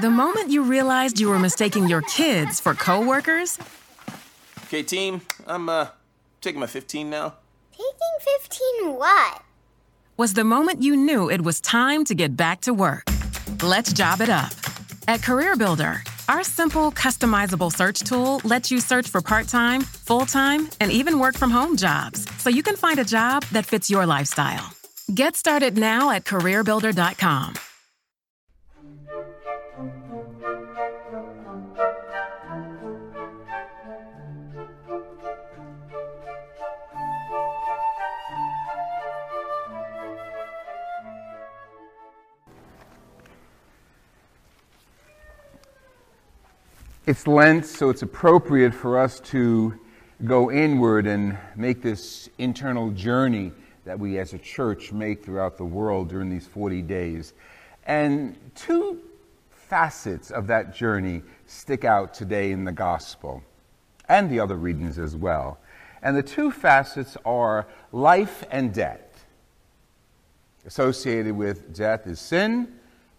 The moment you realized you were mistaking your kids for coworkers, Okay, team, I'm uh taking my 15 now. Taking 15 what? was the moment you knew it was time to get back to work. Let's job it up. At CareerBuilder, our simple, customizable search tool lets you search for part time, full time, and even work from home jobs so you can find a job that fits your lifestyle. Get started now at CareerBuilder.com. It's Lent, so it's appropriate for us to go inward and make this internal journey that we as a church make throughout the world during these 40 days. And two facets of that journey stick out today in the gospel and the other readings as well. And the two facets are life and death. Associated with death is sin,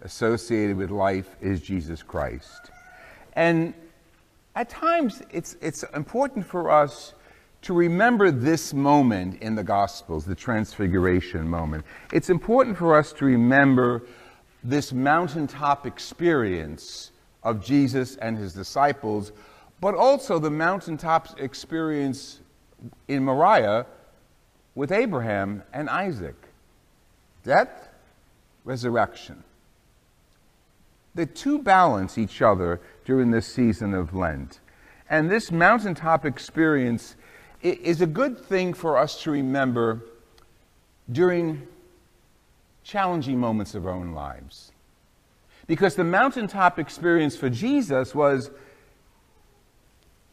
associated with life is Jesus Christ. And at times, it's, it's important for us to remember this moment in the Gospels, the Transfiguration moment. It's important for us to remember this mountaintop experience of Jesus and his disciples, but also the mountaintop experience in Moriah with Abraham and Isaac death, resurrection. The two balance each other during this season of Lent. And this mountaintop experience is a good thing for us to remember during challenging moments of our own lives. Because the mountaintop experience for Jesus was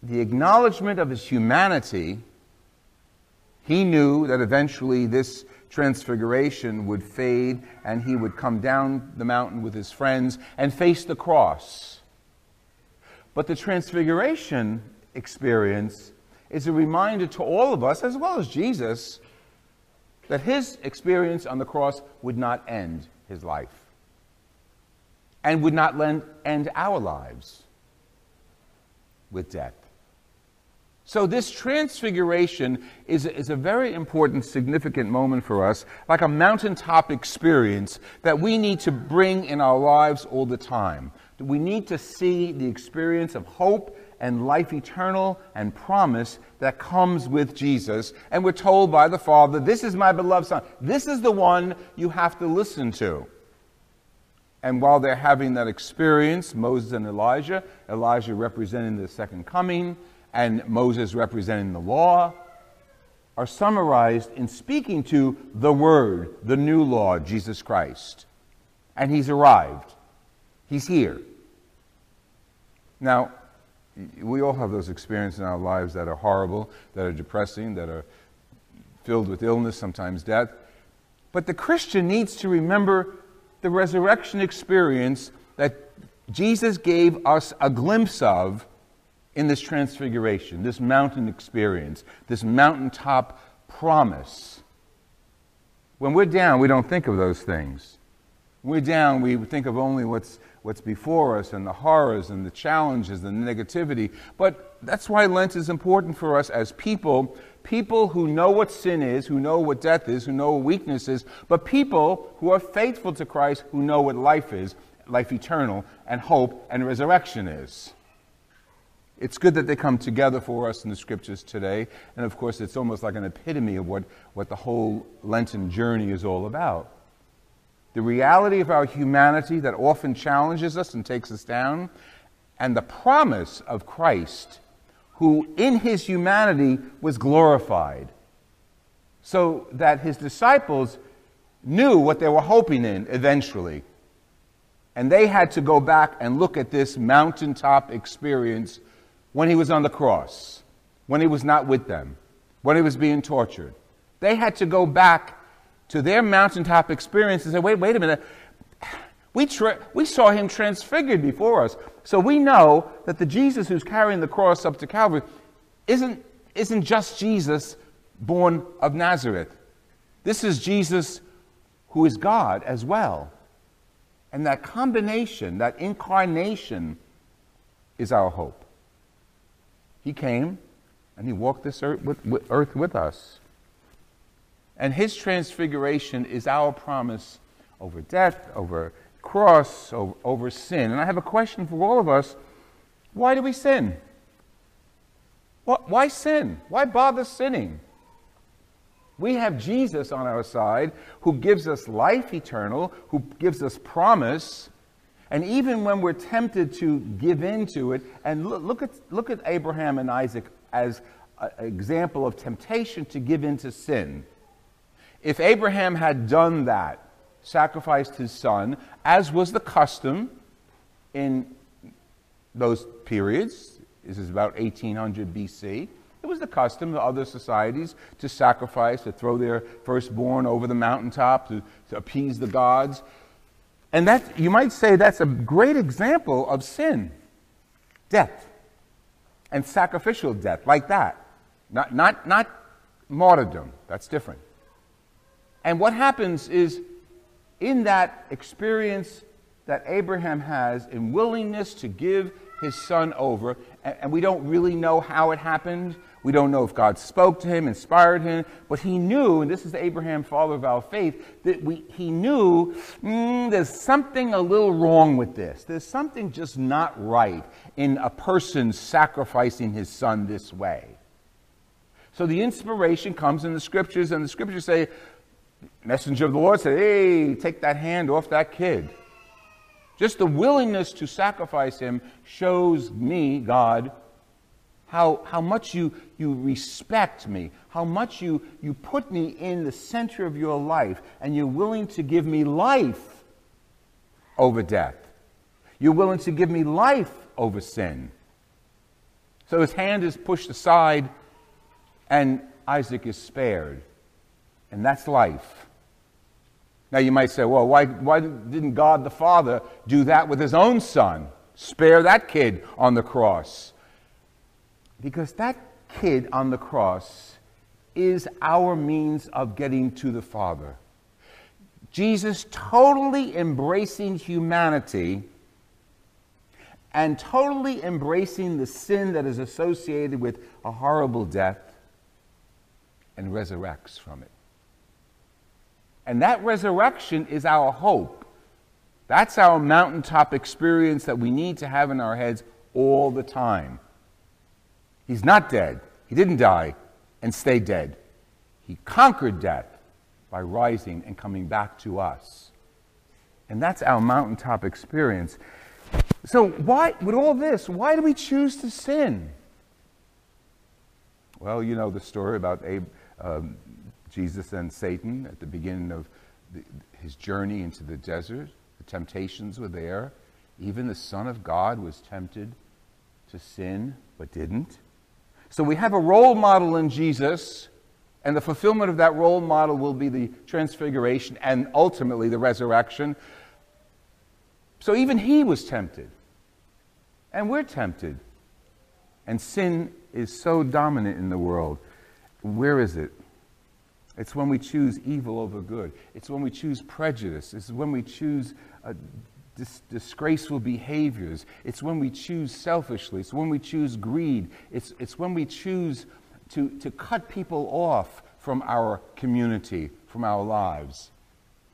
the acknowledgement of his humanity. He knew that eventually this transfiguration would fade and he would come down the mountain with his friends and face the cross. But the transfiguration experience is a reminder to all of us, as well as Jesus, that his experience on the cross would not end his life and would not end our lives with death. So, this transfiguration is, is a very important, significant moment for us, like a mountaintop experience that we need to bring in our lives all the time. We need to see the experience of hope and life eternal and promise that comes with Jesus. And we're told by the Father, This is my beloved Son. This is the one you have to listen to. And while they're having that experience, Moses and Elijah, Elijah representing the second coming, and Moses representing the law, are summarized in speaking to the Word, the new law, Jesus Christ. And he's arrived. He's here. Now, we all have those experiences in our lives that are horrible, that are depressing, that are filled with illness, sometimes death. But the Christian needs to remember the resurrection experience that Jesus gave us a glimpse of in this transfiguration, this mountain experience, this mountaintop promise. When we're down, we don't think of those things. When we're down, we think of only what's, what's before us and the horrors and the challenges and the negativity. But that's why Lent is important for us as people people who know what sin is, who know what death is, who know what weakness is, but people who are faithful to Christ, who know what life is, life eternal, and hope and resurrection is. It's good that they come together for us in the scriptures today. And of course, it's almost like an epitome of what, what the whole Lenten journey is all about. The reality of our humanity that often challenges us and takes us down, and the promise of Christ, who in his humanity was glorified, so that his disciples knew what they were hoping in eventually. And they had to go back and look at this mountaintop experience when he was on the cross, when he was not with them, when he was being tortured. They had to go back to their mountaintop experience and say, wait, wait a minute. We, tra- we saw him transfigured before us. So we know that the Jesus who's carrying the cross up to Calvary isn't, isn't just Jesus born of Nazareth. This is Jesus who is God as well. And that combination, that incarnation, is our hope. He came and he walked this earth with, with, earth with us. And his transfiguration is our promise over death, over cross, over, over sin. And I have a question for all of us why do we sin? Why sin? Why bother sinning? We have Jesus on our side who gives us life eternal, who gives us promise. And even when we're tempted to give in to it, and look, look at, look at Abraham and Isaac as an example of temptation to give in to sin. If Abraham had done that, sacrificed his son, as was the custom in those periods, this is about 1800 BC, it was the custom of other societies to sacrifice, to throw their firstborn over the mountaintop, to, to appease the gods. And that, you might say that's a great example of sin death and sacrificial death, like that. Not, not, not martyrdom, that's different. And what happens is, in that experience that Abraham has in willingness to give his son over, and, we don't really know how it happened, we don't know if God spoke to him, inspired him, but he knew, and this is Abraham, father of our faith, that we, he knew mm, there's something a little wrong with this. There's something just not right in a person sacrificing his son this way. So the inspiration comes in the scriptures, and the scriptures say, messenger of the Lord said, Hey, take that hand off that kid. Just the willingness to sacrifice him shows me, God, how, how much you, you respect me, how much you, you put me in the center of your life, and you're willing to give me life over death. You're willing to give me life over sin. So his hand is pushed aside, and Isaac is spared. And that's life. Now you might say, well, why, why didn't God the Father do that with his own son? Spare that kid on the cross. Because that kid on the cross is our means of getting to the Father. Jesus totally embracing humanity and totally embracing the sin that is associated with a horrible death and resurrects from it. And that resurrection is our hope. That's our mountaintop experience that we need to have in our heads all the time. He's not dead. He didn't die and stay dead. He conquered death by rising and coming back to us. And that's our mountaintop experience. So, why, with all this, why do we choose to sin? Well, you know the story about Abe, um, Jesus and Satan at the beginning of the, his journey into the desert. The temptations were there. Even the Son of God was tempted to sin, but didn't. So we have a role model in Jesus, and the fulfillment of that role model will be the transfiguration and ultimately the resurrection. So even he was tempted. And we're tempted. And sin is so dominant in the world. Where is it? It's when we choose evil over good. It's when we choose prejudice. It's when we choose uh, dis- disgraceful behaviors. It's when we choose selfishly. It's when we choose greed. It's, it's when we choose to, to cut people off from our community, from our lives,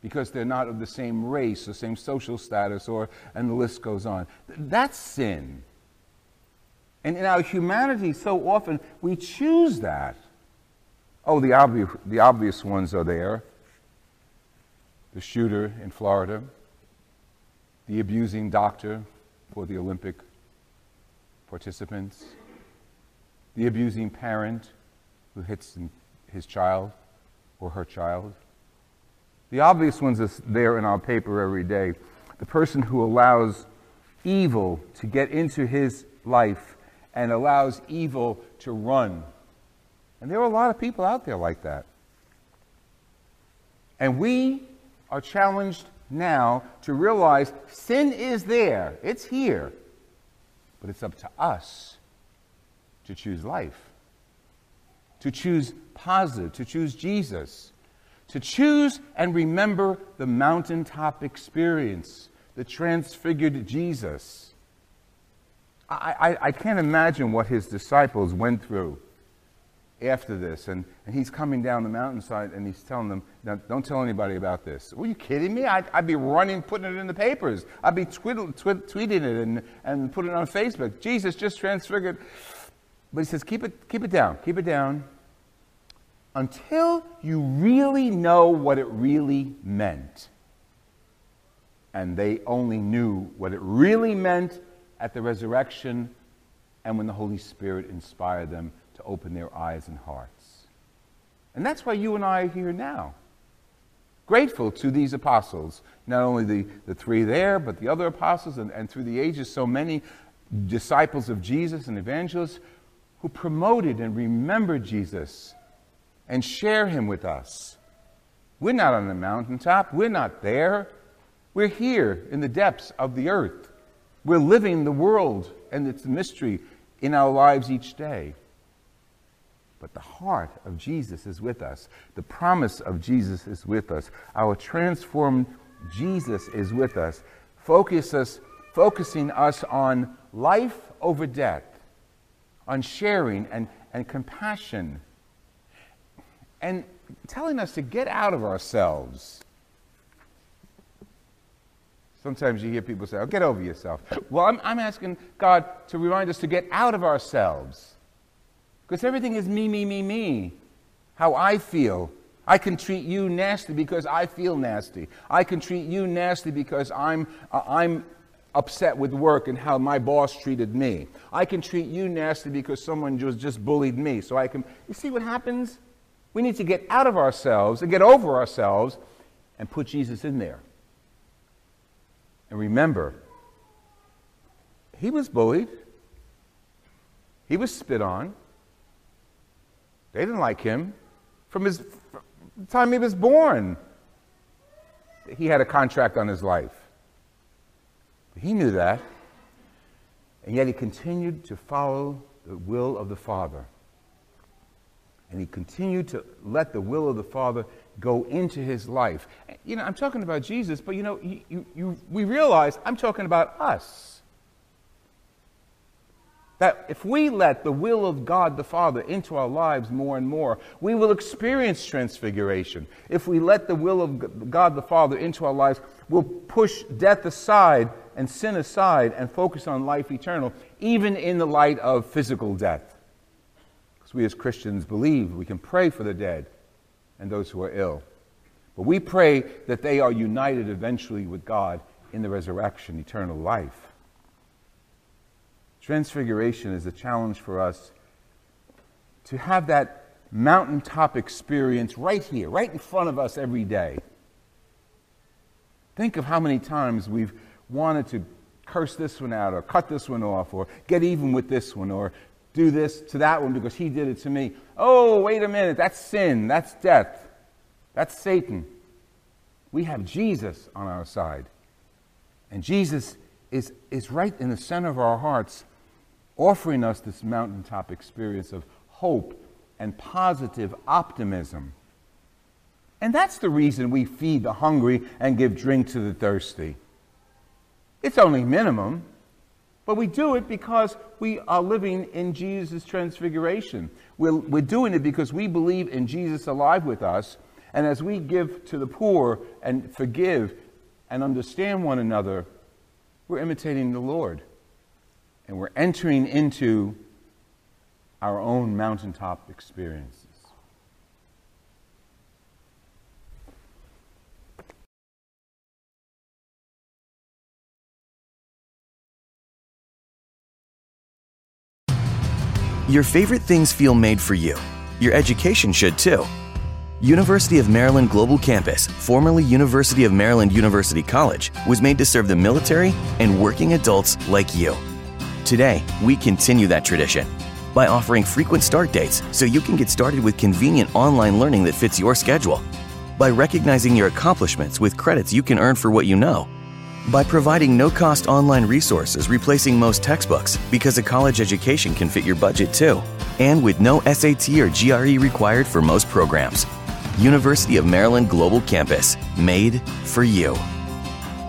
because they're not of the same race or same social status, or, and the list goes on. That's sin. And in our humanity, so often we choose that. Oh, the obvious, the obvious ones are there. The shooter in Florida, the abusing doctor for the Olympic participants, the abusing parent who hits his child or her child. The obvious ones are there in our paper every day. The person who allows evil to get into his life and allows evil to run. And there are a lot of people out there like that. And we are challenged now to realize sin is there, it's here, but it's up to us to choose life, to choose positive, to choose Jesus, to choose and remember the mountaintop experience, the transfigured Jesus. I, I, I, can't imagine what his disciples went through after this. And, and he's coming down the mountainside and he's telling them, don't tell anybody about this. Were you kidding me? I'd, I'd be running, putting it in the papers. I'd be twiddle, twid, tweeting it and, and putting it on Facebook. Jesus just transfigured. But he says, keep it, keep it down, keep it down until you really know what it really meant. And they only knew what it really meant at the resurrection and when the Holy Spirit inspired them to open their eyes and hearts. And that's why you and I are here now. Grateful to these apostles, not only the, the three there, but the other apostles, and, and through the ages, so many disciples of Jesus and evangelists who promoted and remembered Jesus and share him with us. We're not on the mountaintop, we're not there. We're here in the depths of the earth. We're living the world and its mystery in our lives each day. But the heart of Jesus is with us. The promise of Jesus is with us. Our transformed Jesus is with us. Focus us focusing us on life over death, on sharing and, and compassion and telling us to get out of ourselves. Sometimes you hear people say, oh, get over yourself. Well, I'm, I'm asking God to remind us to get out of ourselves. Because everything is me, me, me, me. How I feel. I can treat you nasty because I feel nasty. I can treat you nasty because I'm, uh, I'm upset with work and how my boss treated me. I can treat you nasty because someone just, just bullied me. So I can. You see what happens? We need to get out of ourselves and get over ourselves and put Jesus in there. And remember, he was bullied, he was spit on. They didn't like him from his from the time he was born. He had a contract on his life. He knew that. And yet he continued to follow the will of the Father and he continued to let the will of the Father go into his life. You know, I'm talking about Jesus, but you know, you, you, you, we realize I'm talking about us. That if we let the will of God the Father into our lives more and more, we will experience transfiguration. If we let the will of God the Father into our lives, we'll push death aside and sin aside and focus on life eternal, even in the light of physical death Because we as Christians believe we can pray for the dead and those who are ill. But we pray that they are united eventually with God in the resurrection, eternal life. Transfiguration is a challenge for us to have that mountaintop experience right here, right in front of us every day. Think of how many times we've wanted to curse this one out or cut this one off or get even with this one or do this to that one because he did it to me. Oh, wait a minute. That's sin. That's death. That's Satan. We have Jesus on our side. And Jesus is, is right in the center of our hearts, offering us this mountaintop experience of hope and positive optimism. And that's the reason we feed the hungry and give drink to the thirsty. It's only minimum. But we do it because we are living in Jesus' transfiguration. We're, we're doing it because we believe in Jesus alive with us. And as we give to the poor and forgive and understand one another, we're imitating the Lord. And we're entering into our own mountaintop experiences. Your favorite things feel made for you. Your education should too. University of Maryland Global Campus, formerly University of Maryland University College, was made to serve the military and working adults like you. Today, we continue that tradition by offering frequent start dates so you can get started with convenient online learning that fits your schedule. By recognizing your accomplishments with credits you can earn for what you know by providing no cost online resources replacing most textbooks because a college education can fit your budget too, and with no SAT or GRE required for most programs. University of Maryland Global Campus, made for you.